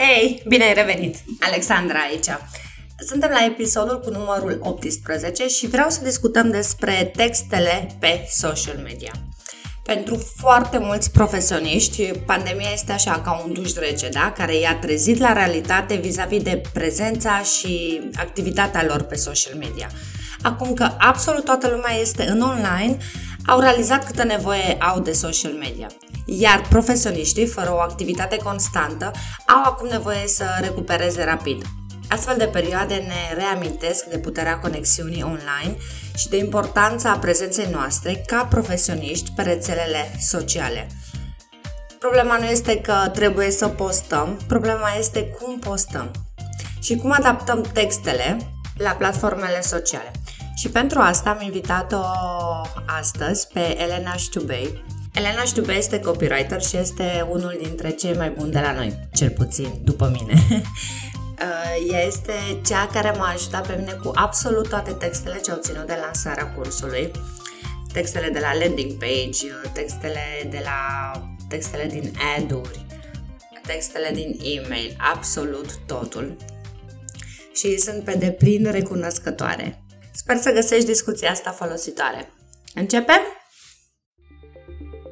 Hei, bine ai revenit! Alexandra aici. Suntem la episodul cu numărul 18 și vreau să discutăm despre textele pe social media. Pentru foarte mulți profesioniști, pandemia este așa ca un duș rece, da? care i-a trezit la realitate vis-a-vis de prezența și activitatea lor pe social media. Acum că absolut toată lumea este în online, au realizat câtă nevoie au de social media. Iar profesioniștii, fără o activitate constantă, au acum nevoie să recupereze rapid. Astfel de perioade ne reamintesc de puterea conexiunii online și de importanța prezenței noastre ca profesioniști pe rețelele sociale. Problema nu este că trebuie să postăm, problema este cum postăm și cum adaptăm textele la platformele sociale. Și pentru asta am invitat-o astăzi pe Elena Ștubei. Elena Ștubei este copywriter și este unul dintre cei mai buni de la noi, cel puțin după mine. Uh, ea este cea care m-a ajutat pe mine cu absolut toate textele ce au ținut de lansarea cursului. Textele de la landing page, textele de la textele din ad-uri, textele din e-mail, absolut totul. Și sunt pe deplin recunoscătoare. Sper să găsești discuția asta folositoare. Începem?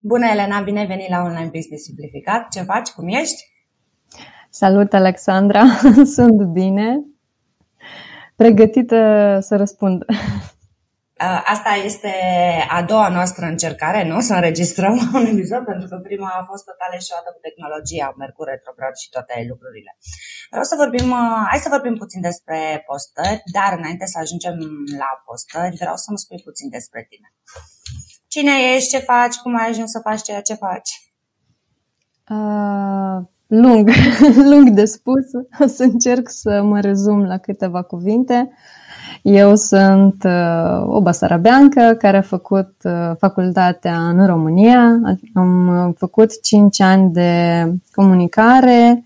Bună, Elena, bine ai venit la Online Business Simplificat. Ce faci? Cum ești? Salut, Alexandra! Sunt bine. Pregătită să răspund. Asta este a doua noastră încercare, nu? Să înregistrăm un episod, pentru că prima a fost total eșuată cu tehnologia, Mercur retrograd și toate lucrurile. Vreau să vorbim, hai să vorbim puțin despre postări, dar înainte să ajungem la postări, vreau să-mi spui puțin despre tine. Cine ești, ce faci, cum ai ajuns să faci ceea ce faci? Uh, lung, lung de spus. O să încerc să mă rezum la câteva cuvinte. Eu sunt uh, o basarabeancă care a făcut uh, facultatea în România. Am făcut 5 ani de comunicare,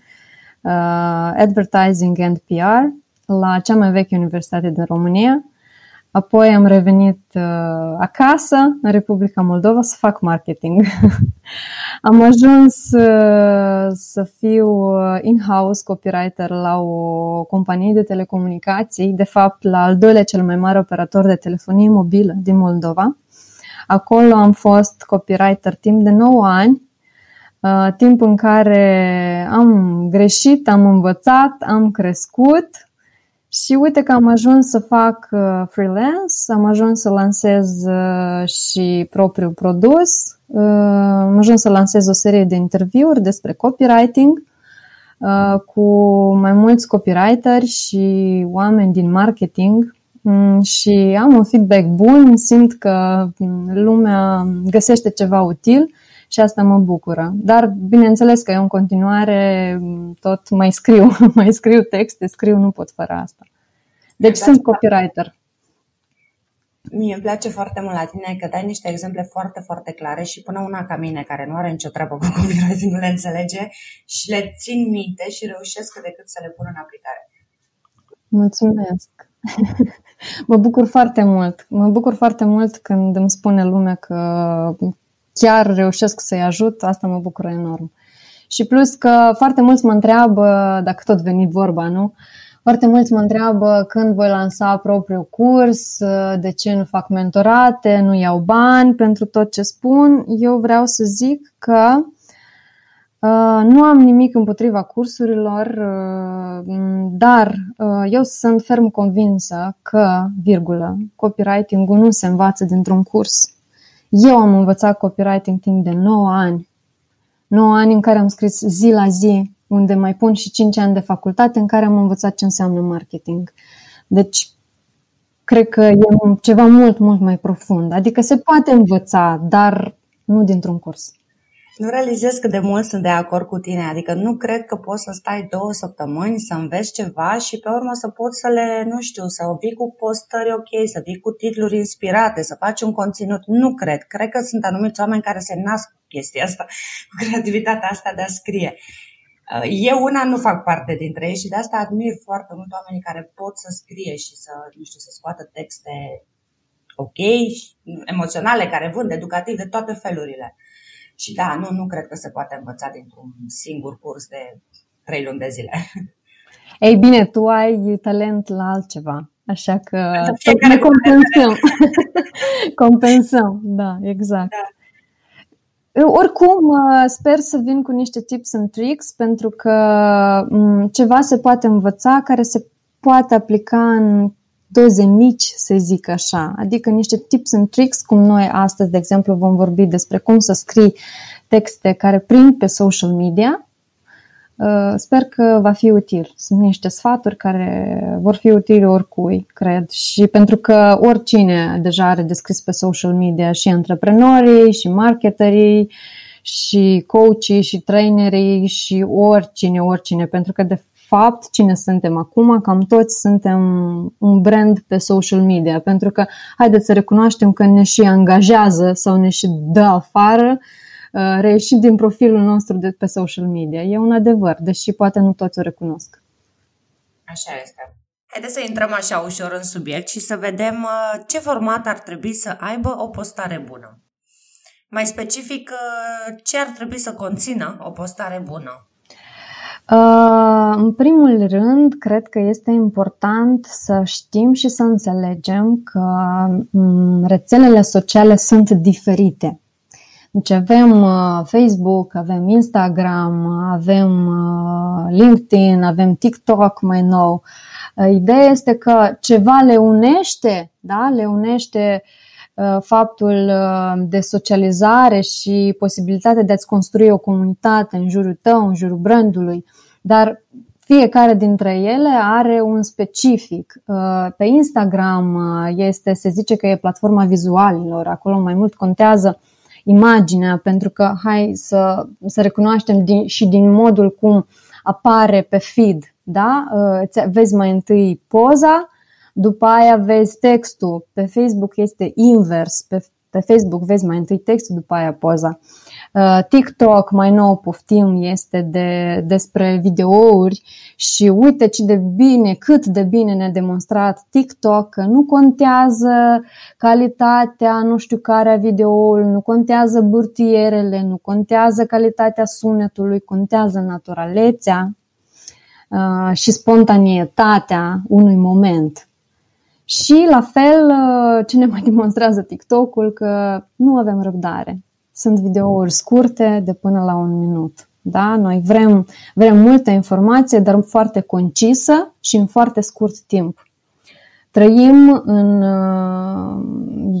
uh, advertising and PR la cea mai veche universitate din România Apoi am revenit uh, acasă, în Republica Moldova, să fac marketing. am ajuns uh, să fiu uh, in-house copywriter la o companie de telecomunicații, de fapt la al doilea cel mai mare operator de telefonie mobilă din Moldova. Acolo am fost copywriter timp de 9 ani, uh, timp în care am greșit, am învățat, am crescut și uite că am ajuns să fac uh, freelance, am ajuns să lansez uh, și propriul produs, uh, am ajuns să lansez o serie de interviuri despre copywriting cu mai mulți copywriteri și oameni din marketing mm, și am un feedback bun, simt că mm, lumea găsește ceva util și asta mă bucură. Dar bineînțeles că eu în continuare tot mai scriu, mai scriu texte, scriu, nu pot fără asta. Deci sunt copywriter. Mie îmi place foarte mult la tine că dai niște exemple foarte, foarte clare și până una ca mine, care nu are nicio treabă cu copywriting, nu le înțelege și le țin minte și reușesc de cât să le pun în aplicare. Mulțumesc! mă bucur foarte mult. Mă bucur foarte mult când îmi spune lumea că chiar reușesc să-i ajut, asta mă bucură enorm. Și plus că foarte mulți mă întreabă, dacă tot venit vorba, nu? Foarte mulți mă întreabă când voi lansa propriul curs, de ce nu fac mentorate, nu iau bani pentru tot ce spun. Eu vreau să zic că uh, nu am nimic împotriva cursurilor, uh, dar uh, eu sunt ferm convinsă că, virgulă, copywriting-ul nu se învață dintr-un curs. Eu am învățat copywriting timp de 9 ani. 9 ani în care am scris zi la zi, unde mai pun și 5 ani de facultate în care am învățat ce înseamnă marketing. Deci, cred că e ceva mult, mult mai profund. Adică se poate învăța, dar nu dintr-un curs. Nu realizez cât de mult sunt de acord cu tine, adică nu cred că poți să stai două săptămâni să înveți ceva și pe urmă să poți să le, nu știu, să vii cu postări ok, să vii cu titluri inspirate, să faci un conținut. Nu cred. Cred că sunt anumiți oameni care se nasc cu chestia asta, cu creativitatea asta de a scrie. Uh, eu una nu fac parte dintre ei și de asta admir foarte mult oamenii care pot să scrie și să, nu știu, să scoată texte ok, emoționale, care vând, educativ, de toate felurile. Și da, nu, nu cred că se poate învăța dintr-un singur curs de trei luni de zile. Ei bine, tu ai talent la altceva, așa că ne compensăm. compensăm, da, exact. Da. Oricum, uh, sper să vin cu niște tips and tricks pentru că mm, ceva se poate învăța care se poate aplica în doze mici, să zic așa, adică niște tips and tricks, cum noi astăzi, de exemplu, vom vorbi despre cum să scrii texte care prind pe social media. Uh, sper că va fi util. Sunt niște sfaturi care vor fi utile oricui, cred. Și pentru că oricine deja are descris pe social media și antreprenorii, și marketerii, și coachii, și trainerii, și oricine, oricine. Pentru că, de fapt, cine suntem acum, cam toți suntem un brand pe social media, pentru că haideți să recunoaștem că ne și angajează sau ne și dă afară uh, reieșind din profilul nostru de pe social media. E un adevăr, deși poate nu toți o recunosc. Așa este. Haideți să intrăm așa ușor în subiect și să vedem uh, ce format ar trebui să aibă o postare bună. Mai specific, uh, ce ar trebui să conțină o postare bună? Uh, în primul rând, cred că este important să știm și să înțelegem că mm, rețelele sociale sunt diferite. Deci avem uh, Facebook, avem Instagram, avem uh, LinkedIn, avem TikTok mai nou. Ideea este că ceva le unește, da? le unește faptul de socializare și posibilitatea de a-ți construi o comunitate în jurul tău, în jurul brandului dar fiecare dintre ele are un specific. Uh, pe Instagram uh, este, se zice că e platforma vizualilor, acolo mai mult contează imaginea, pentru că hai să, să recunoaștem din, și din modul cum apare pe feed, da? Uh, vezi mai întâi poza, după aia vezi textul. Pe Facebook este invers, pe, pe Facebook vezi mai întâi textul, după aia poza. Uh, TikTok, mai nou poftim, este de, despre videouri și uite ce de bine, cât de bine ne-a demonstrat TikTok că nu contează calitatea, nu știu care a videoului, nu contează burtierele, nu contează calitatea sunetului, contează naturalețea uh, și spontaneitatea unui moment. Și la fel, uh, ce ne mai demonstrează TikTok-ul, că nu avem răbdare sunt videouri scurte de până la un minut. Da? Noi vrem, vrem multă informație, dar foarte concisă și în foarte scurt timp. Trăim în uh,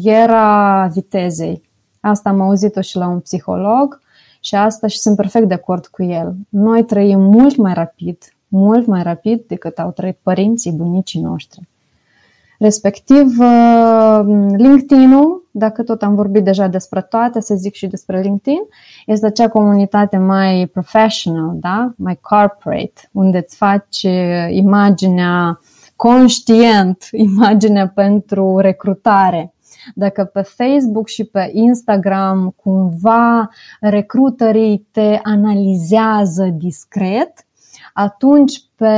era vitezei. Asta am auzit-o și la un psiholog și asta și sunt perfect de acord cu el. Noi trăim mult mai rapid, mult mai rapid decât au trăit părinții, bunicii noștri. Respectiv, uh, LinkedIn-ul, dacă tot am vorbit deja despre toate, să zic și despre LinkedIn, este acea comunitate mai professional, da? mai corporate, unde îți faci uh, imaginea conștient, imaginea pentru recrutare. Dacă pe Facebook și pe Instagram cumva recruterii te analizează discret, atunci pe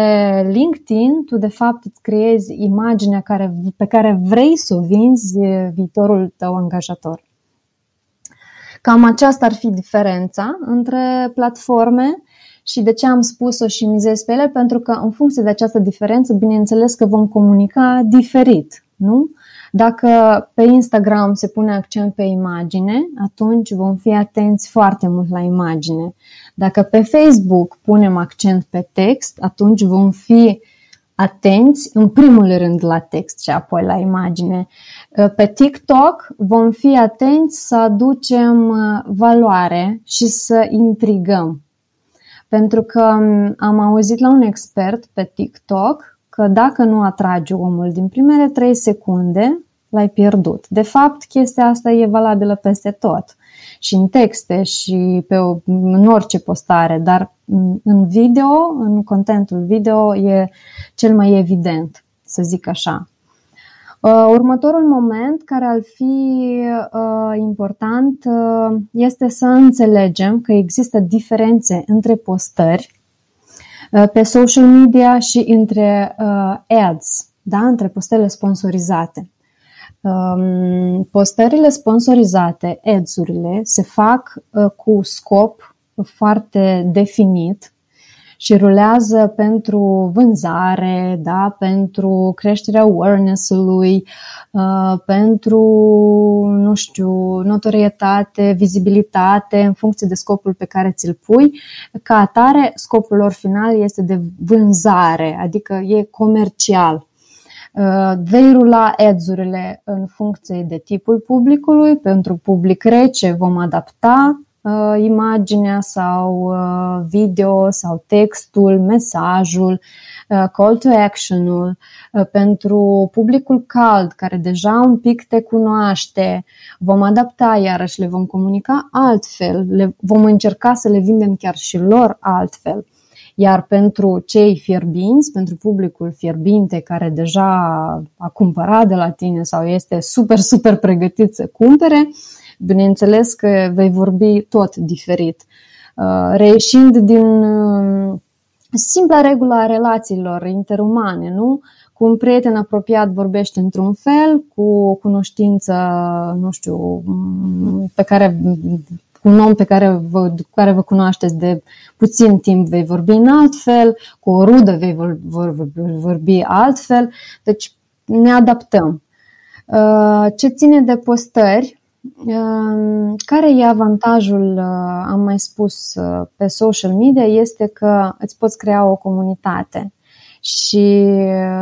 LinkedIn tu de fapt îți creezi imaginea care, pe care vrei să o vinzi viitorul tău angajator. Cam aceasta ar fi diferența între platforme și de ce am spus-o și mizez pe ele? Pentru că în funcție de această diferență, bineînțeles că vom comunica diferit, nu? Dacă pe Instagram se pune accent pe imagine, atunci vom fi atenți foarte mult la imagine. Dacă pe Facebook punem accent pe text, atunci vom fi atenți în primul rând la text și apoi la imagine. Pe TikTok vom fi atenți să aducem uh, valoare și să intrigăm. Pentru că um, am auzit la un expert pe TikTok că dacă nu atragi omul din primele 3 secunde, l-ai pierdut. De fapt, chestia asta e valabilă peste tot. și în texte și pe, în orice postare, dar în video, în contentul video, e cel mai evident, să zic așa. Uh, următorul moment care ar fi uh, important uh, este să înțelegem că există diferențe între postări pe social media și între ads, da? între postările sponsorizate. Um, postările sponsorizate, ads-urile, se fac cu scop foarte definit și rulează pentru vânzare, da, pentru creșterea awareness-ului, uh, pentru, nu știu, notorietate, vizibilitate, în funcție de scopul pe care ți-l pui. Ca atare, scopul lor final este de vânzare, adică e comercial. Uh, vei rula ads-urile în funcție de tipul publicului. Pentru public rece vom adapta uh, imaginea sau uh, video sau textul, mesajul, uh, call to action-ul. Uh, pentru publicul cald, care deja un pic te cunoaște, vom adapta iarăși, le vom comunica altfel, le vom încerca să le vindem chiar și lor altfel. Iar pentru cei fierbinți, pentru publicul fierbinte care deja a cumpărat de la tine sau este super, super pregătit să cumpere, uh, Bineînțeles că vei vorbi tot diferit. Uh, reieșind din uh, simpla regulă a relațiilor interumane, nu? Cu un prieten apropiat vorbești într-un fel, cu o cunoștință, nu știu, pe care cu un om pe care vă, care vă cunoașteți de puțin timp vei vorbi în alt fel, cu o rudă vei vor, vor, vorbi altfel, deci ne adaptăm. Uh, ce ține de postări, care e avantajul, uh, am mai spus, uh, pe social media, este că îți poți crea o comunitate. Și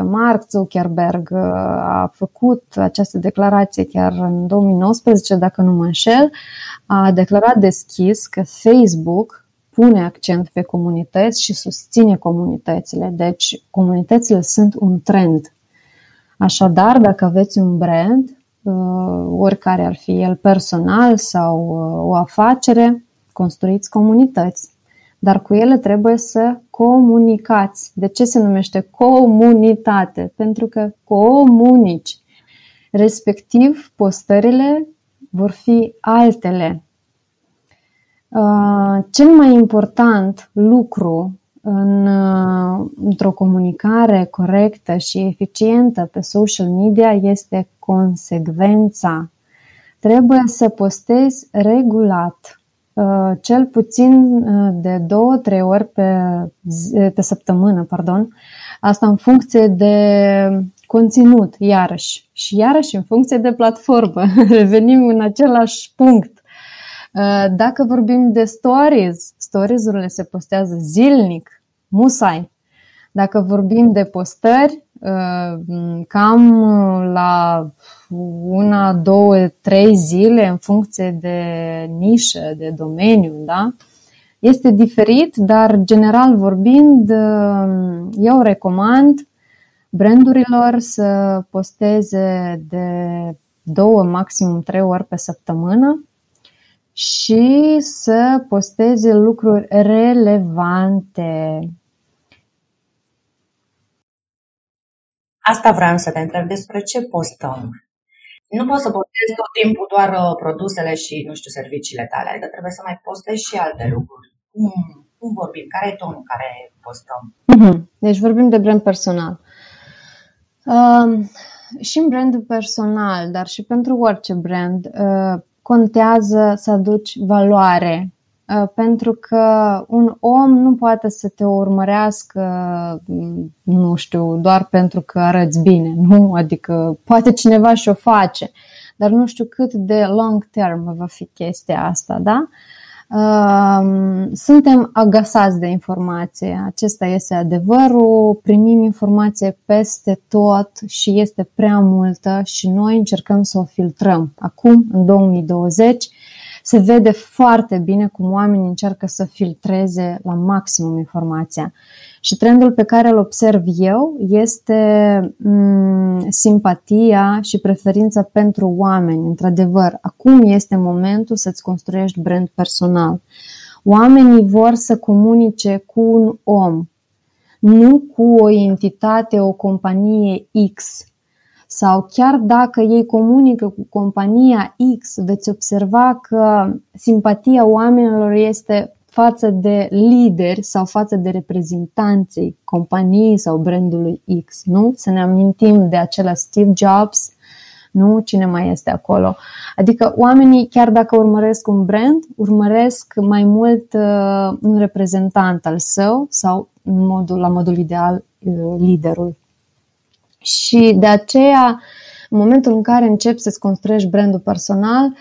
Mark Zuckerberg uh, a făcut această declarație chiar în 2019, dacă nu mă înșel, a declarat deschis că Facebook pune accent pe comunități și susține comunitățile. Deci comunitățile sunt un trend. Așadar, dacă aveți un brand, Uh, oricare ar fi el personal sau uh, o afacere, construiți comunități. Dar cu ele trebuie să comunicați. De ce se numește comunitate? Pentru că comunici. Respectiv, postările vor fi altele. Uh, cel mai important lucru în, uh, într-o comunicare corectă și eficientă pe social media este consecvența. Trebuie să postezi regulat, uh, cel puțin uh, de două, trei ori pe, pe săptămână, pardon, asta în funcție de conținut, iarăși. Și iarăși în funcție de platformă. Revenim în același punct. Uh, dacă vorbim de stories, stories-urile se postează zilnic, musai. Dacă vorbim de postări, uh, cam la una, două, trei zile în funcție de nișă, de domeniu, da? Este diferit, dar general vorbind, uh, eu recomand brandurilor să posteze de două, maximum trei ori pe săptămână și să posteze lucruri relevante. Asta vreau să te întreb despre ce postăm. Nu poți să postezi tot timpul doar uh, produsele și, nu știu, serviciile tale, adică trebuie să mai postezi și alte lucruri. Cum, cum vorbim? Care e tonul care postăm? Mhm. Deci vorbim de brand personal. Uh, și în brandul personal, dar și pentru orice brand, uh, contează să aduci valoare. Uh, pentru că un om nu poate să te urmărească, mm, nu știu, doar pentru că arăți bine, nu? Adică poate cineva și o face, dar nu știu cât de long term va fi chestia asta, da? Suntem agasați de informație, acesta este adevărul, primim informație peste tot și este prea multă și noi încercăm să o filtrăm. Acum, în 2020, Se vede foarte bine cum oamenii încearcă să filtreze la maximum informația. Și trendul pe care îl observ eu este m- mm, simpatia și preferința pentru oameni. Într-adevăr, acum este momentul să-ți construiești brand personal. Oamenii vor să comunice cu un om, nu cu o entitate, o companie X. Sau chiar dacă ei comunică cu compania X, veți observa că simpatia oamenilor este față de lideri sau față de reprezentanții companiei sau brandului X, nu? Să ne amintim de acela Steve Jobs, nu? Cine mai este acolo? Adică oamenii, chiar dacă urmăresc un brand, urmăresc mai mult uh, un reprezentant al său sau în modul, la modul ideal uh, liderul. Și de aceea, în momentul în care începi să-ți construiești brandul personal,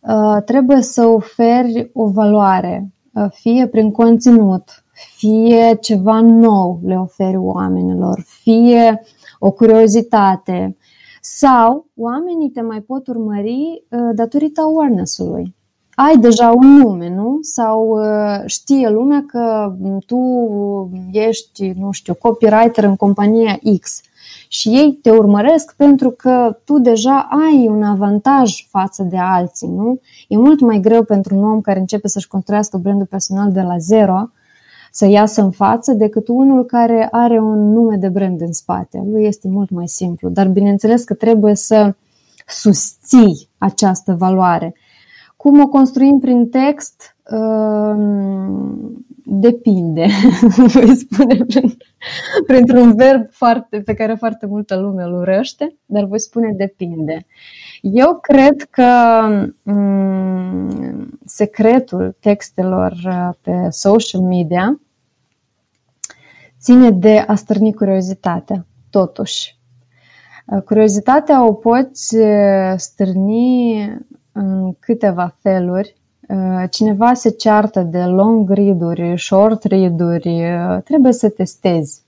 uh, trebuie să oferi o valoare, uh, fie prin conținut, fie ceva nou le oferi oamenilor, fie o curiozitate, sau oamenii te mai pot urmări uh, datorită awareness-ului. Ai deja un nume, nu? Sau uh, știe lumea că tu ești, nu știu, copywriter în compania X și ei te urmăresc pentru că tu deja ai un avantaj față de alții, nu? E mult mai greu pentru un om care începe să-și construiască brandul personal de la zero să iasă în față decât unul care are un nume de brand în spate. Lui este mult mai simplu, dar bineînțeles că trebuie să susții această valoare. Cum o construim prin text? Ehm, depinde, voi spune prin, printr-un verb foarte, pe care foarte multă lume îl urăște, dar voi spune depinde. Eu cred că mm, secretul textelor uh, pe social media ține de a stârni curiozitatea, totuși. Uh, curiozitatea o poți uh, stârni în câteva feluri. Cineva se ceartă de long read-uri, short read-uri, trebuie să testezi.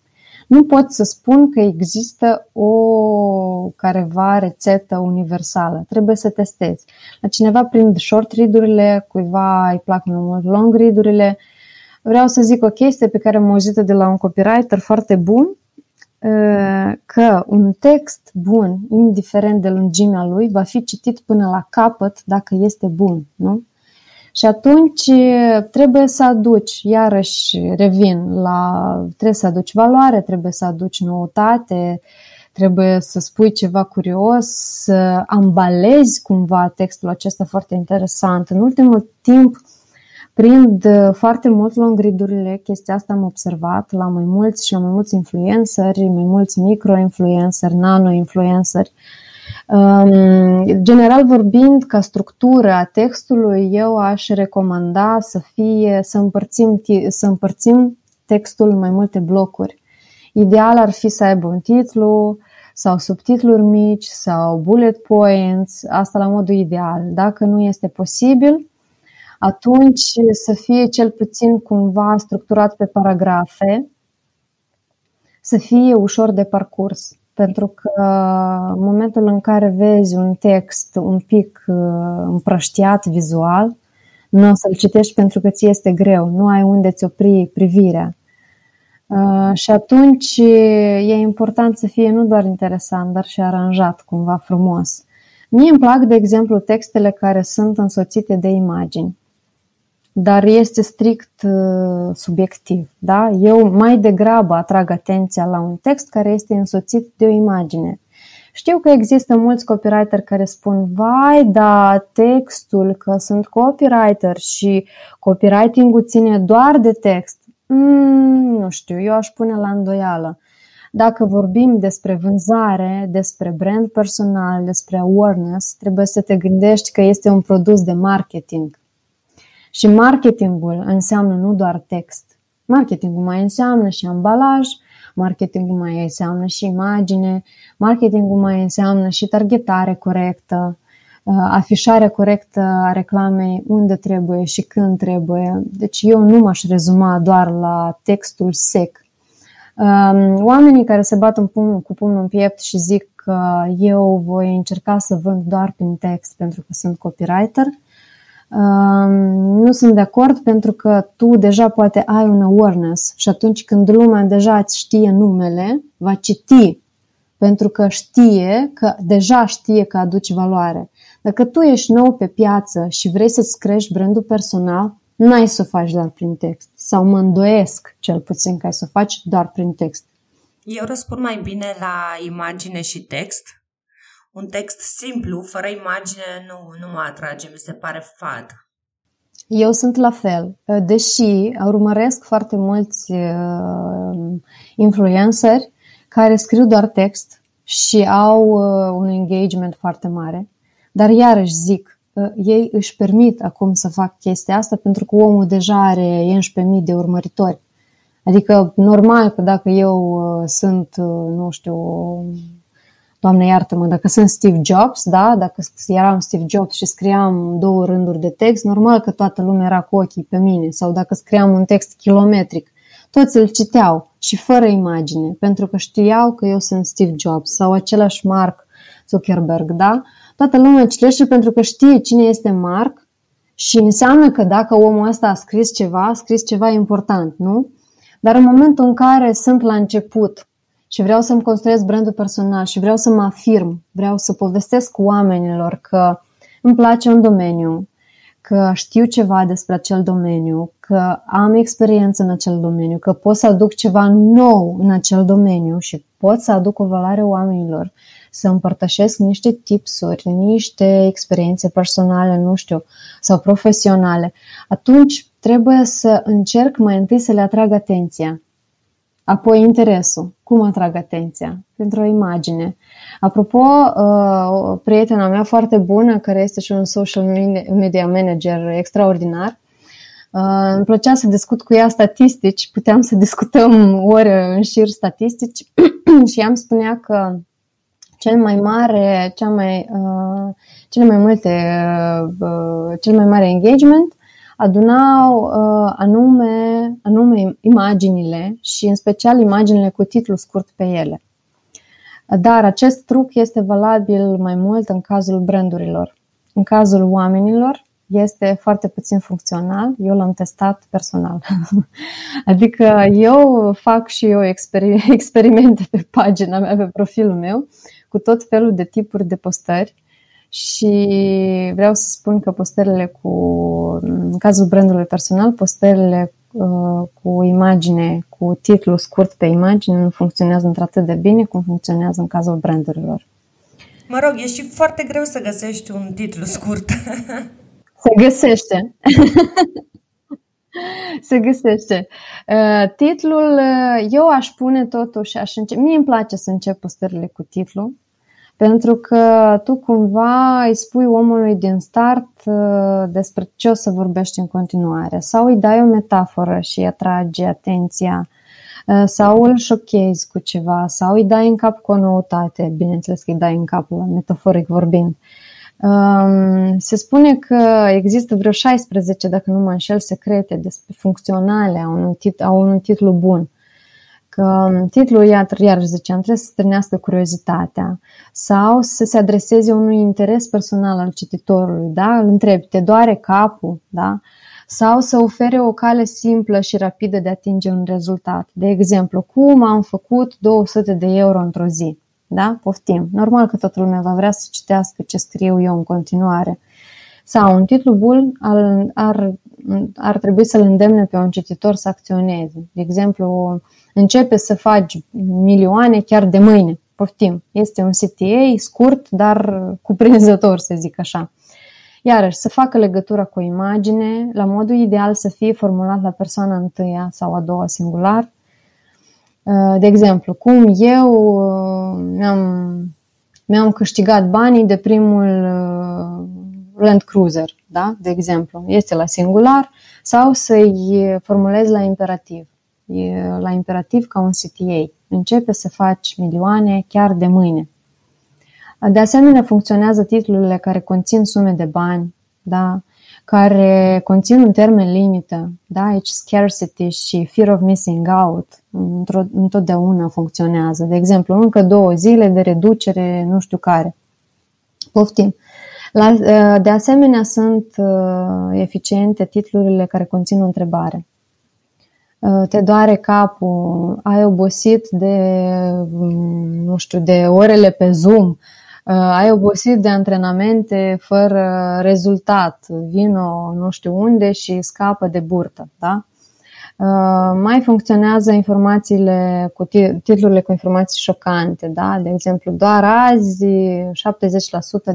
Nu pot să spun că există o careva rețetă universală. Trebuie să testezi. La cineva prin short read-urile, cuiva îi plac mai mult long read-urile. Vreau să zic o chestie pe care am auzit de la un copywriter foarte bun, că un text bun, indiferent de lungimea lui, va fi citit până la capăt dacă este bun. Nu? Și atunci trebuie să aduci, iarăși revin la, trebuie să aduci valoare, trebuie să aduci noutate, trebuie să spui ceva curios, să ambalezi cumva textul acesta foarte interesant. În ultimul timp, prind foarte mult long read chestia asta am observat la mai mulți și la mai mulți influenceri, mai mulți micro-influenceri, nano-influenceri, General vorbind, ca structură a textului, eu aș recomanda să fie, să împărțim, să împărțim textul în mai multe blocuri. Ideal ar fi să aibă un titlu sau subtitluri mici sau bullet points, asta la modul ideal. Dacă nu este posibil, atunci să fie cel puțin cumva structurat pe paragrafe, să fie ușor de parcurs pentru că în momentul în care vezi un text un pic uh, împrăștiat vizual, nu o să-l citești pentru că ți este greu, nu ai unde ți opri privirea. Uh, și atunci e important să fie nu doar interesant, dar și aranjat cumva frumos. Mie îmi plac, de exemplu, textele care sunt însoțite de imagini dar este strict uh, subiectiv. Da? Eu mai degrabă atrag atenția la un text care este însoțit de o imagine. Știu că există mulți copywriter care spun, vai, da, textul, că sunt copywriter și copywriting-ul ține doar de text. Mm, nu știu, eu aș pune la îndoială. Dacă vorbim despre vânzare, despre brand personal, despre awareness, trebuie să te gândești că este un produs de marketing. Și marketingul înseamnă nu doar text. Marketingul mai înseamnă și ambalaj, marketingul mai înseamnă și imagine, marketingul mai înseamnă și targetare corectă, uh, afișare corectă a reclamei unde trebuie și când trebuie. Deci eu nu m-aș rezuma doar la textul sec. Um, oamenii care se bat în pumn, cu pumnul în piept și zic că eu voi încerca să vând doar prin text pentru că sunt copywriter, nu sunt de acord pentru că tu deja poate ai un awareness și atunci când lumea deja îți știe numele, va citi pentru că știe că deja știe că aduci valoare. Dacă tu ești nou pe piață și vrei să-ți crești brandul personal, n-ai să o faci doar prin text. Sau mă îndoiesc cel puțin că ai să o faci doar prin text. Eu răspund mai bine la imagine și text. Un text simplu, fără imagine, nu, nu mă atrage, mi se pare fad. Eu sunt la fel, deși urmăresc foarte mulți uh, influenceri care scriu doar text și au uh, un engagement foarte mare, dar iarăși zic, uh, ei își permit acum să fac chestia asta pentru că omul deja are 11.000 de urmăritori. Adică normal că dacă eu uh, sunt, uh, nu știu, Doamne iartă-mă, dacă sunt Steve Jobs, da, dacă eram Steve Jobs și scriam două rânduri de text, normal că toată lumea era cu ochii pe mine. Sau dacă scriam un text kilometric, toți îl citeau și fără imagine, pentru că știau că eu sunt Steve Jobs sau același Mark Zuckerberg, da? Toată lumea citește pentru că știe cine este Mark și înseamnă că dacă omul ăsta a scris ceva, a scris ceva important, nu? Dar în momentul în care sunt la început și vreau să-mi construiesc brandul personal și vreau să mă afirm, vreau să povestesc oamenilor că îmi place un domeniu, că știu ceva despre acel domeniu, că am experiență în acel domeniu, că pot să aduc ceva nou în acel domeniu și pot să aduc o valoare oamenilor, să împărtășesc niște tipsuri, niște experiențe personale, nu știu, sau profesionale, atunci trebuie să încerc mai întâi să le atrag atenția. Apoi interesul. Cum atrag atenția? Pentru o imagine. Apropo, uh, o prietena mea foarte bună, care este și un social media manager extraordinar, uh, îmi plăcea să discut cu ea statistici, puteam să discutăm ore în șir statistici și ea îmi spunea că cel mai mare, cea mai, uh, cele mai multe, uh, cel mai mare engagement adunau uh, anume, anume imaginile și în special imaginile cu titlu scurt pe ele. Dar acest truc este valabil mai mult în cazul brandurilor. În cazul oamenilor este foarte puțin funcțional. Eu l-am testat personal. adică eu fac și eu experimente pe pagina mea, pe profilul meu, cu tot felul de tipuri de postări și vreau să spun că postările cu, în cazul brandului personal, postările uh, cu imagine, cu titlu scurt pe imagine nu funcționează într-atât de bine cum funcționează în cazul brandurilor. Mă rog, e și foarte greu să găsești un titlu scurt. Se găsește. Se găsește. Uh, titlul, uh, eu aș pune totuși, aș începe, mie îmi place să încep postările cu titlu, pentru că tu cumva îi spui omului din start uh, despre ce o să vorbești în continuare. Sau îi dai o metaforă și îi atrage atenția. Uh, sau îl șochezi cu ceva. Sau îi dai în cap cu o noutate, bineînțeles că îi dai în cap, metaforic vorbind. Um, se spune că există vreo 16, dacă nu mă înșel, secrete despre funcționale a unui, tit- a unui titlu bun că titlul, iarăși ziceam, trebuie să strânească curiozitatea sau să se adreseze unui interes personal al cititorului, da? Îl întrebi, te doare capul, da? Sau să ofere o cale simplă și rapidă de a atinge un rezultat. De exemplu, cum am făcut 200 de euro într-o zi? Da? Poftim. Normal că toată lumea va vrea să citească ce scriu eu în continuare. Sau un titlu bun ar, ar, ar trebui să-l îndemne pe un cititor să acționeze. De exemplu, începe să faci milioane chiar de mâine. Poftim. Este un CTA scurt, dar cuprinzător, să zic așa. Iarăși, să facă legătura cu o imagine, la modul ideal să fie formulat la persoana întâia sau a doua singular. De exemplu, cum eu uh, mi-am, mi-am câștigat banii de primul uh, Land Cruiser, da? de exemplu, este la singular, sau să-i formulez la imperativ la imperativ ca un CTA. Începe să faci milioane chiar de mâine. De asemenea, funcționează titlurile care conțin sume de bani, da? care conțin un termen limită, da? aici scarcity și fear of missing out întotdeauna funcționează. De exemplu, încă două zile de reducere, nu știu care. Poftim. La, de asemenea, sunt eficiente titlurile care conțin o întrebare. Te doare capul, ai obosit de, nu știu, de orele pe Zoom, ai obosit de antrenamente fără rezultat, vino nu știu unde și scapă de burtă, da? Mai funcționează informațiile cu titlurile cu informații șocante, da? De exemplu, doar azi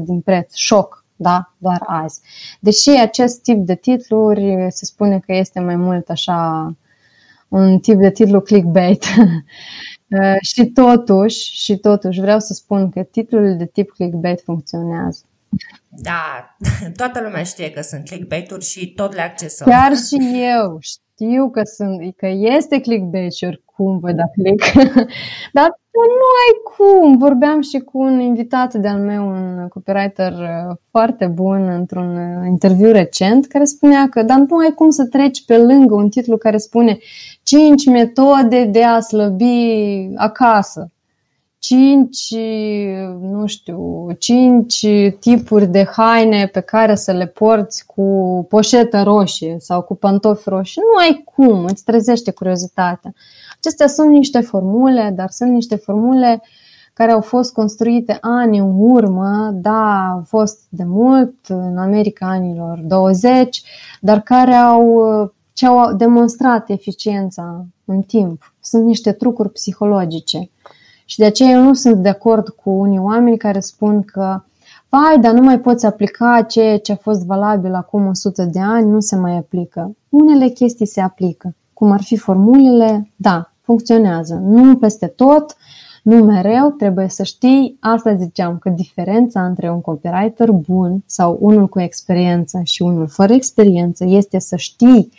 70% din preț, șoc, da? Doar azi. Deși acest tip de titluri se spune că este mai mult așa un tip de titlu clickbait. Uh, și totuși, și totuși vreau să spun că titlurile de tip clickbait funcționează. Da, toată lumea știe că sunt clickbait-uri și tot le accesăm. Chiar și eu știu că, sunt, că este clickbait și oricum vă da click. Dar nu ai cum. Vorbeam și cu un invitat de-al meu, un copywriter uh, foarte bun, într-un uh, interviu recent, care spunea că, dar nu ai cum să treci pe lângă un titlu care spune 5 metode de a slăbi acasă. 5, nu știu, 5 tipuri de haine pe care să le porți cu poșetă roșie sau cu pantofi roșii. Nu ai cum, îți trezește curiozitatea. Acestea sunt niște formule, dar sunt niște formule care au fost construite ani în urmă, da, au fost de mult în America anilor 20, dar care au, ce au demonstrat eficiența în timp. Sunt niște trucuri psihologice. Și de aceea eu nu sunt de acord cu unii oameni care spun că Vai, dar nu mai poți aplica ceea ce a fost valabil acum 100 de ani, nu se mai aplică. Unele chestii se aplică, cum ar fi formulele, da, funcționează. Nu peste tot, nu mereu, trebuie să știi, asta ziceam, că diferența între un copywriter bun sau unul cu experiență și unul fără experiență este să știi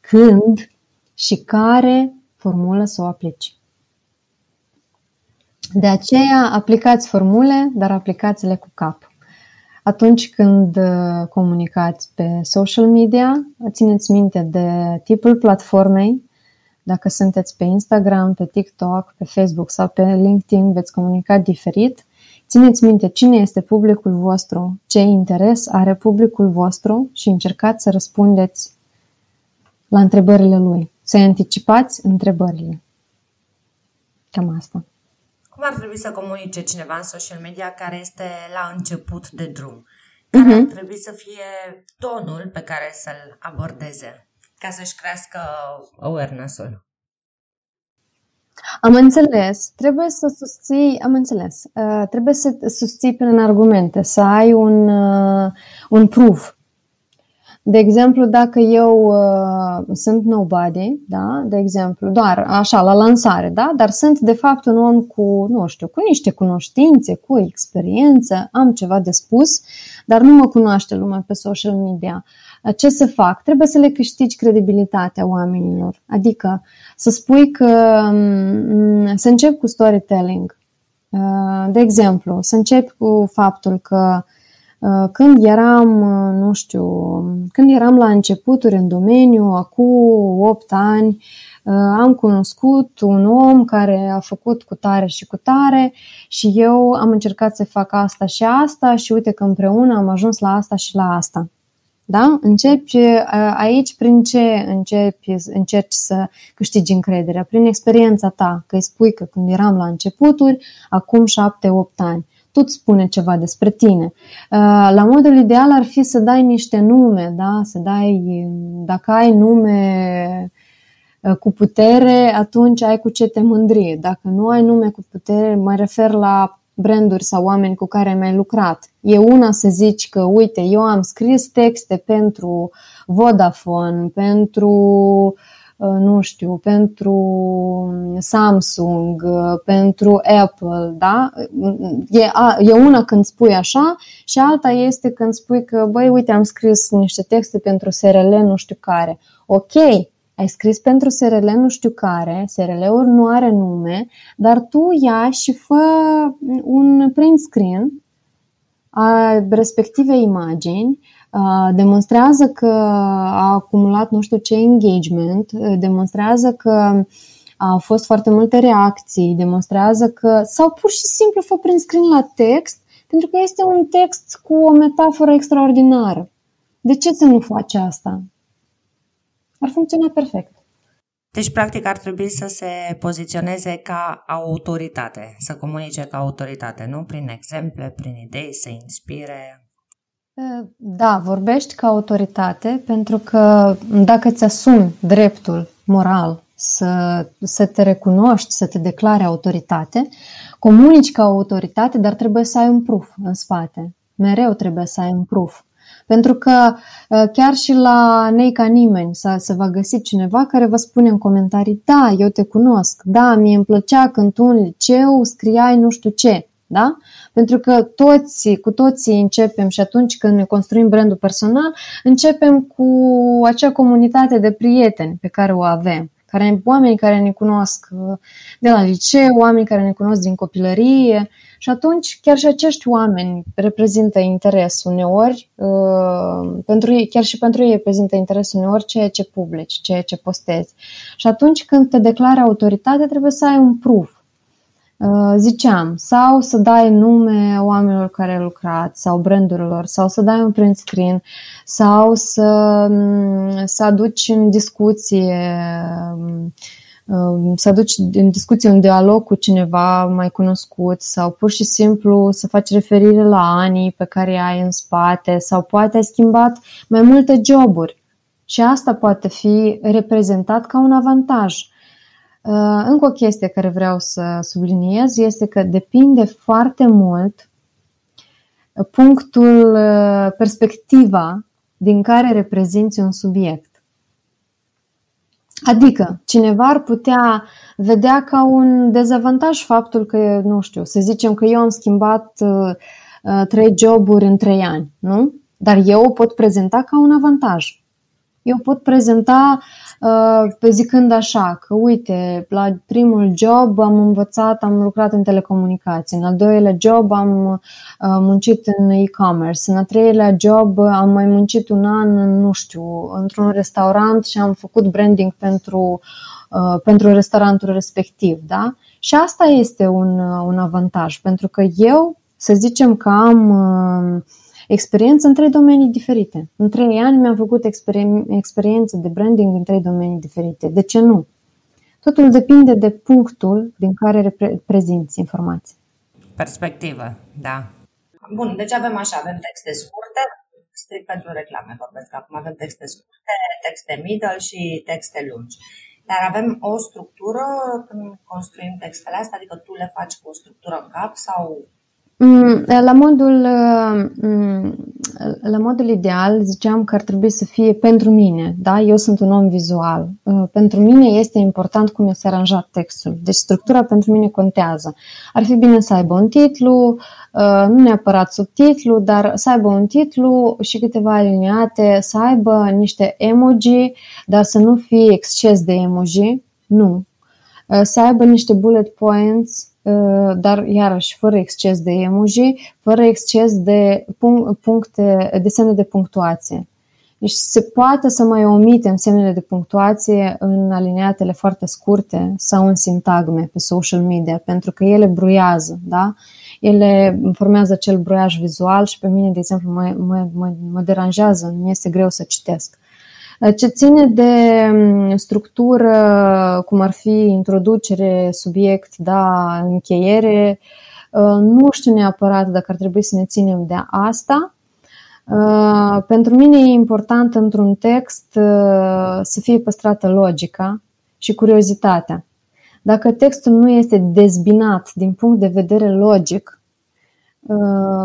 când și care formulă să o aplici. De aceea aplicați formule, dar aplicați-le cu cap. Atunci când uh, comunicați pe social media, țineți minte de tipul platformei. Dacă sunteți pe Instagram, pe TikTok, pe Facebook sau pe LinkedIn, veți comunica diferit. Țineți minte cine este publicul vostru, ce interes are publicul vostru și încercați să răspundeți la întrebările lui. Să anticipați întrebările. Cam asta. Cum ar trebui să comunice cineva în social media care este la început de drum? Care uh-huh. ar trebui să fie tonul pe care să-l abordeze ca să-și crească awareness-ul? Am înțeles. Trebuie să susții, am înțeles. Uh, trebuie să susții prin argumente, să ai un, uh, un proof de exemplu, dacă eu uh, sunt nobody, da, de exemplu, doar așa, la lansare, da, dar sunt de fapt un om cu, nu știu, cu niște cunoștințe, cu experiență, am ceva de spus, dar nu mă cunoaște lumea pe social media. Ce să fac? Trebuie să le câștigi credibilitatea oamenilor. Adică să spui că mm, să încep cu storytelling. Uh, de exemplu, să încep cu faptul că Uh, când eram, uh, nu știu, când eram la începuturi în domeniu, acum 8 ani, uh, am cunoscut un om care a făcut cu tare și cu tare și eu am încercat să fac asta și asta și uite că împreună am ajuns la asta și la asta. Da? Începi aici prin ce începi, încerci să câștigi încrederea? Prin experiența ta, că îi spui că când eram la începuturi, acum 7-8 ani tot spune ceva despre tine. Uh, la modul ideal ar fi să dai niște nume, da? să dai, dacă ai nume uh, cu putere, atunci ai cu ce te mândri. Dacă nu ai nume cu putere, mă refer la branduri sau oameni cu care mi-ai lucrat. E una să zici că, uite, eu am scris texte pentru Vodafone, pentru uh, Uh, nu știu, pentru Samsung, uh, pentru Apple, da? E, a, e una când spui așa și alta este când spui că, băi, uite, am scris niște texte pentru SRL nu știu care. Ok, ai scris pentru SRL nu știu care, SRL-ul nu are nume, dar tu ia și fă un print screen a respectivei imagini demonstrează că a acumulat nu știu ce engagement, demonstrează că au fost foarte multe reacții, demonstrează că, sau pur și simplu fă prin screen la text Pentru că este un text cu o metaforă extraordinară. De ce să nu faci asta? Ar funcționa perfect. Deci, practic, ar trebui să se poziționeze ca autoritate, să comunice ca autoritate, nu prin exemple, prin idei, să inspire. Da, vorbești ca autoritate pentru că dacă îți asumi dreptul moral să, să te recunoști, să te declare autoritate, comunici ca autoritate, dar trebuie să ai un proof în spate. Mereu trebuie să ai un proof. Pentru că ă, chiar și la Nei ca nimeni să, se va găsi cineva care vă spune în comentarii, da, eu te cunosc, da, mie îmi plăcea când tu în liceu scriai nu știu ce, da? Pentru că toți, cu toții începem și atunci când ne construim brandul personal, începem cu acea comunitate de prieteni pe care o avem care, oameni care ne cunosc uh, de la liceu, oameni care ne cunosc din copilărie și atunci chiar și acești oameni reprezintă interes uneori, uh, pentru ei, chiar și pentru ei reprezintă interes uneori ceea ce publici, ceea ce postezi. Și atunci când te declari autoritate trebuie să ai un proof Uh, ziceam, sau să dai nume oamenilor care au lucrat sau brandurilor, sau să dai un print screen, sau să, mm, să aduci în discuție um, să aduci în discuție un dialog cu cineva mai cunoscut sau pur și simplu să faci referire la anii pe care ai în spate sau poate ai schimbat mai multe joburi și asta poate fi reprezentat ca un avantaj. Uh, încă o chestie care vreau să subliniez este că depinde foarte mult punctul, uh, perspectiva din care reprezinți un subiect. Adică, cineva ar putea vedea ca un dezavantaj faptul că, nu știu, să zicem că eu am schimbat uh, trei joburi în trei ani, nu? Dar eu o pot prezenta ca un avantaj. Eu pot prezenta uh, zicând așa că, uite, la primul job am învățat, am lucrat în telecomunicații, în al doilea job am uh, muncit în e-commerce, în al treilea job am mai muncit un an, nu știu, într-un restaurant și am făcut branding pentru, uh, pentru restaurantul respectiv, da? Și asta este un, un avantaj, pentru că eu, să zicem că am uh, experiență în trei domenii diferite. În trei ani mi-am făcut experien- experiență de branding în trei domenii diferite. De ce nu? Totul depinde de punctul din care repre- prezinți informații. Perspectivă, da. Bun, deci avem așa, avem texte scurte, strict pentru reclame vorbesc acum, avem texte scurte, texte middle și texte lungi. Dar avem o structură când construim textele astea, adică tu le faci cu o structură în cap sau Mm, la modul, mm, la modul ideal ziceam că ar trebui să fie pentru mine, da? Eu sunt un om vizual. Uh, pentru mine este important cum este aranjat textul. Deci structura pentru mine contează. Ar fi bine să aibă un titlu, uh, nu neapărat subtitlu, dar să aibă un titlu și câteva aliniate, să aibă niște emoji, dar să nu fie exces de emoji, nu. Uh, să aibă niște bullet points, Uh, dar iarăși fără exces de emoji, fără exces de puncte, de semne de punctuație. Deci se poate să mai omitem semnele de punctuație în alineatele foarte scurte sau în sintagme pe social media, pentru că ele bruiază, da? Ele formează acel bruiaj vizual și pe mine, de exemplu, mă, mă, mă, mă deranjează, mi este greu să citesc. Ce ține de mm, structură, cum ar fi introducere, subiect, da, încheiere, uh, nu știu neapărat dacă ar trebui să ne ținem de asta. Uh, pentru mine e important într-un text uh, să fie păstrată logica și curiozitatea. Dacă textul nu este dezbinat din punct de vedere logic,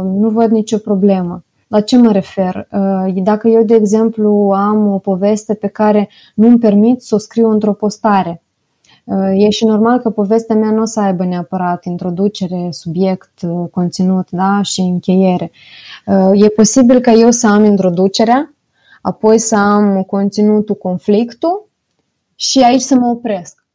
nu văd nicio problemă. La ce mă refer? Uh, dacă eu, de exemplu, am o poveste pe care nu îmi permit să o scriu într-o postare, uh, E și normal că povestea mea nu o să aibă neapărat introducere, subiect, uh, conținut da? și încheiere. E posibil ca eu să am introducerea, apoi să am conținutul, conflictul și aici să mă opresc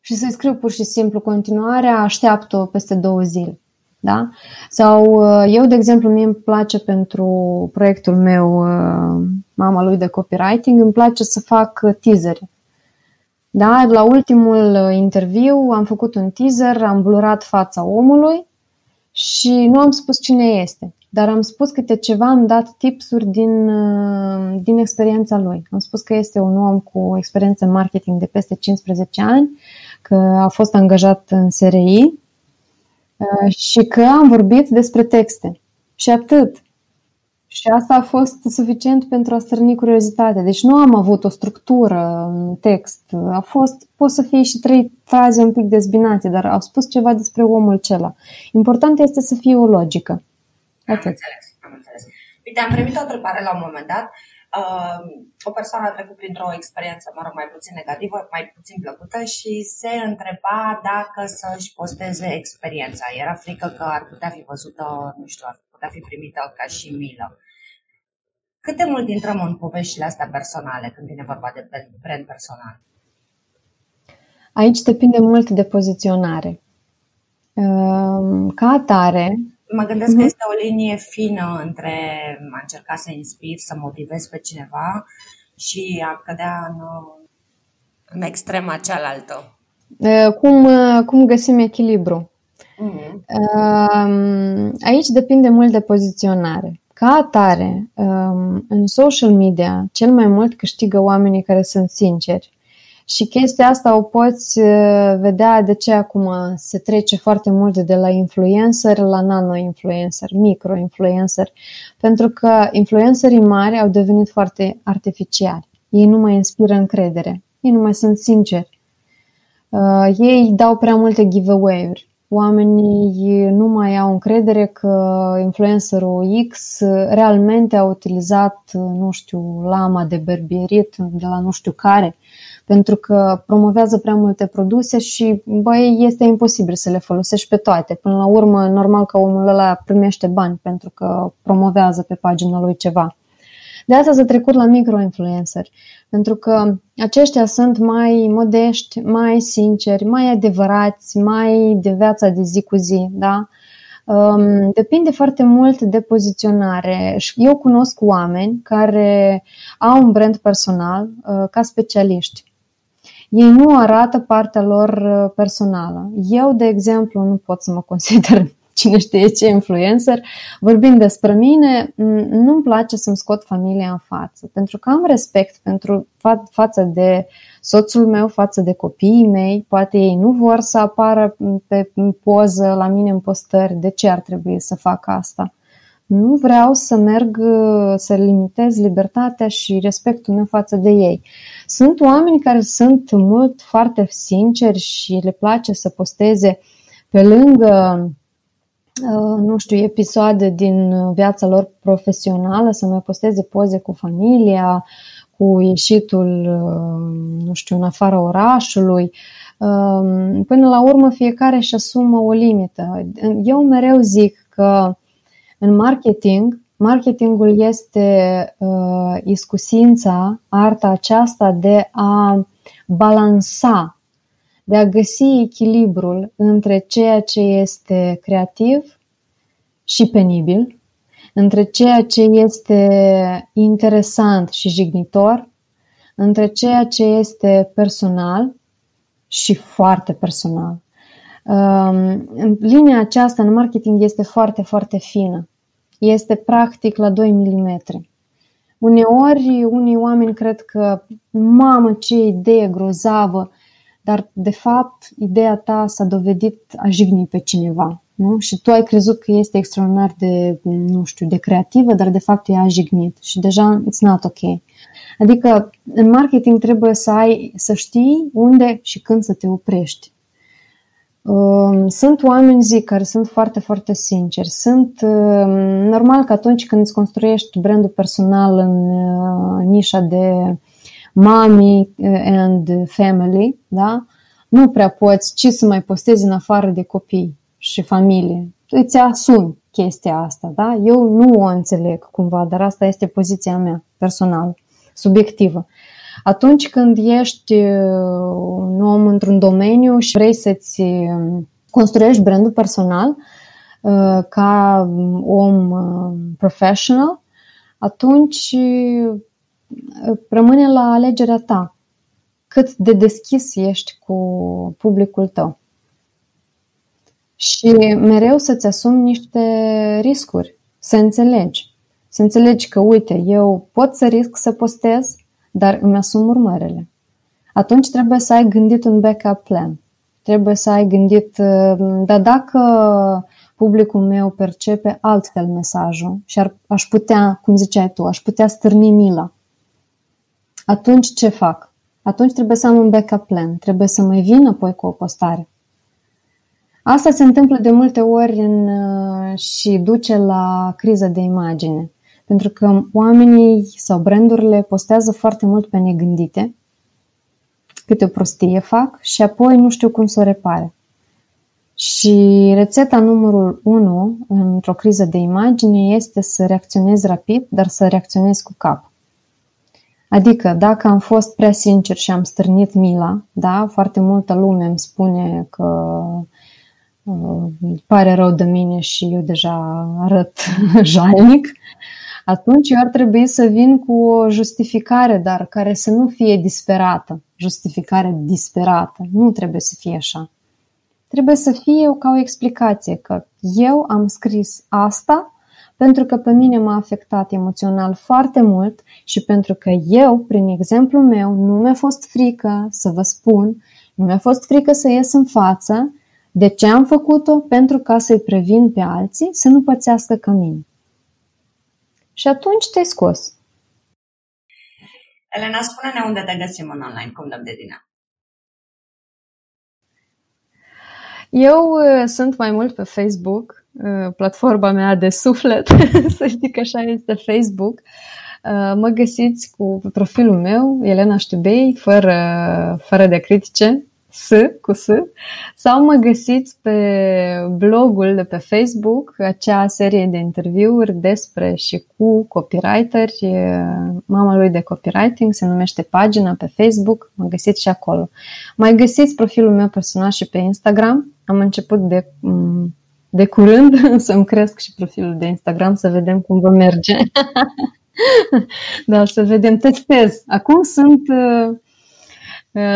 și să scriu pur și simplu continuarea, așteaptă peste două zile. Da? Sau uh, eu, de exemplu, mie îmi place pentru proiectul meu, uh, mama lui de copywriting, îmi place să fac teasere. Da? La ultimul uh, interviu am făcut un teaser, am blurat fața omului și nu am spus cine este, dar am spus câte ceva, am dat tipsuri din, uh, din experiența lui. Am spus că este un om cu experiență în marketing de peste 15 ani, că a fost angajat în SRI uh, și că am vorbit despre texte. Și atât. Și asta a fost suficient pentru a stârni curiozitate. Deci nu am avut o structură în text. A fost, pot să fie și trei fraze un pic dezbinate, dar au spus ceva despre omul acela. Important este să fie o logică. Atât. Am înțeles, am înțeles. Uite, am primit o întrebare la un moment dat. Uh, o persoană a trecut printr-o experiență, mă rog, mai puțin negativă, mai puțin plăcută și se întreba dacă să-și posteze experiența. Era frică că ar putea fi văzută, nu știu, ar putea fi primită ca și milă. Cât de mult intrăm în poveștile astea personale când vine vorba de brand personal? Aici depinde mult de poziționare. Ehm, ca atare, Mă gândesc uh-huh. că mhm. este o linie fină între a încerca să inspir, să motivez pe cineva și a cădea în, în extrema cealaltă. Cum, cum găsim echilibru? Uh-huh. Aici depinde mult de poziționare. Ca atare, um, în social media, cel mai mult câștigă oamenii care sunt sinceri. Și chestia asta o poți uh, vedea de ce acum se trece foarte mult de la influencer la nano-influencer, micro-influencer, pentru că influencerii mari au devenit foarte artificiali. Ei nu mai inspiră încredere, ei nu mai sunt sinceri. Uh, ei dau prea multe giveaway-uri oamenii nu mai au încredere că influencerul X realmente a utilizat, nu știu, lama de berbierit de la nu știu care, pentru că promovează prea multe produse și, băi, este imposibil să le folosești pe toate. Până la urmă, normal că omul ăla primește bani pentru că promovează pe pagina lui ceva. De asta s-a trecut la micro-influencer, pentru că aceștia sunt mai modești, mai sinceri, mai adevărați, mai de viața de zi cu zi, da? Um, depinde foarte mult de poziționare. Eu cunosc oameni care au un brand personal uh, ca specialiști. Ei nu arată partea lor uh, personală. Eu, de exemplu, nu pot să mă consider cine știe ce influencer, vorbind despre mine, nu-mi place să-mi scot familia în față, pentru că am respect pentru fa- față de soțul meu, față de copiii mei, poate ei nu vor să apară pe poză la mine în postări, de ce ar trebui să fac asta? Nu vreau să merg să limitez libertatea și respectul meu față de ei. Sunt oameni care sunt mult foarte sinceri și le place să posteze pe lângă Uh, nu știu, episoade din viața lor profesională, să mai posteze poze cu familia, cu ieșitul, uh, nu știu, în afara orașului. Um, până la urmă, fiecare își asumă o limită. Eu mereu zic că în marketing, marketingul este uh, iscusința, arta aceasta de a balansa de a găsi echilibrul între ceea ce este creativ și penibil, între ceea ce este interesant și jignitor, între ceea ce este personal și foarte personal. Um, linia aceasta în marketing este foarte, foarte fină. Este practic la 2 mm. Uneori, unii oameni cred că, mamă, ce idee grozavă, dar de fapt ideea ta s-a dovedit a jigni pe cineva. Nu? Și tu ai crezut că este extraordinar de, nu știu, de creativă, dar de fapt ea a jignit și deja it's not ok. Adică în marketing trebuie să ai, să știi unde și când să te oprești. Um, sunt oameni, zic, care sunt foarte, foarte sinceri. Sunt um, normal că atunci când îți construiești brandul personal în uh, nișa de mommy uh, and family, da? Nu prea poți ce să mai postezi în afară de copii și familie. Îți asumi chestia asta, da? Eu nu o înțeleg cumva, dar asta este poziția mea personală, subiectivă. Atunci când ești uh, un om într-un domeniu și vrei să-ți um, construiești brandul personal uh, ca om professional, atunci rămâne la alegerea ta cât de deschis ești cu publicul tău. și mereu să-ți asumi niște riscuri, să înțelegi. Să înțelegi că, uite, eu pot să risc să postez, dar îmi asum urmările. Atunci trebuie să ai gândit un backup plan. Trebuie să ai gândit, uh, dar dacă publicul meu percepe altfel mesajul și ar, aș putea, cum ziceai tu, aș putea stârni mila, atunci ce fac? Atunci trebuie să am un backup plan, trebuie să mai vin apoi cu o postare. Asta se întâmplă de multe ori în, uh, și duce la criză de imagine. Pentru că oamenii sau brandurile postează foarte mult pe negândite, câte o prostie fac și apoi nu știu cum să o repare. Și rețeta numărul 1 într-o criză de imagine este să reacționezi rapid, dar să reacționezi cu cap. Adică, dacă am fost prea sincer și am stârnit mila, da, foarte multă lume îmi spune că uh, pare rău de mine și eu deja arăt jalnic, atunci eu ar trebui să vin cu o justificare, dar care să nu fie disperată. Justificare disperată. Nu trebuie să fie așa. Trebuie să fie ca o explicație că eu am scris asta pentru că pe mine m-a afectat emoțional foarte mult și pentru că eu, prin exemplu meu, nu mi-a fost frică să vă spun, nu mi-a fost frică să ies în față. De ce am făcut-o? Pentru ca să-i previn pe alții să nu pățească ca mine. Și atunci te-ai scos. Elena, spune-ne unde te găsim în online, cum dăm de tine. Eu uh, sunt mai mult pe Facebook, uh, platforma mea de suflet, să știi că așa este Facebook. Uh, mă găsiți cu profilul meu, Elena Ștubei, fără, fără de critice, S cu S, sau mă găsiți pe blogul de pe Facebook, acea serie de interviuri despre și cu copywriteri, mama lui de copywriting, se numește pagina pe Facebook, mă găsiți și acolo. Mai găsiți profilul meu personal și pe Instagram, am început de, de curând să-mi cresc și profilul de Instagram să vedem cum vă merge. da, să vedem, testez. Acum sunt Uh,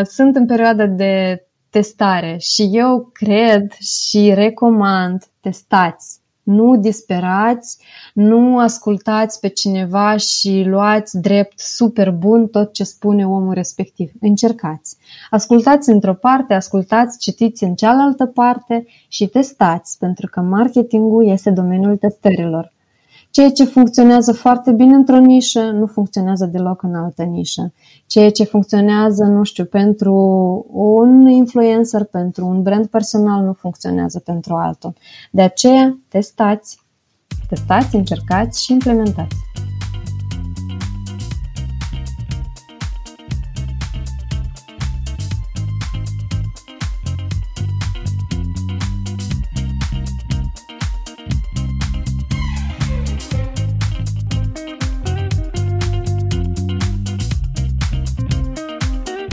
sunt în perioada de testare și eu cred și recomand testați. Nu disperați, nu ascultați pe cineva și luați drept super bun tot ce spune omul respectiv. Încercați. Ascultați într-o parte, ascultați, citiți în cealaltă parte și testați, pentru că marketingul este domeniul testărilor. Ceea ce funcționează foarte bine într-o nișă, nu funcționează deloc în altă nișă. Ceea ce funcționează, nu știu, pentru un influencer, pentru un brand personal, nu funcționează pentru altul. De aceea, testați, testați, încercați și implementați.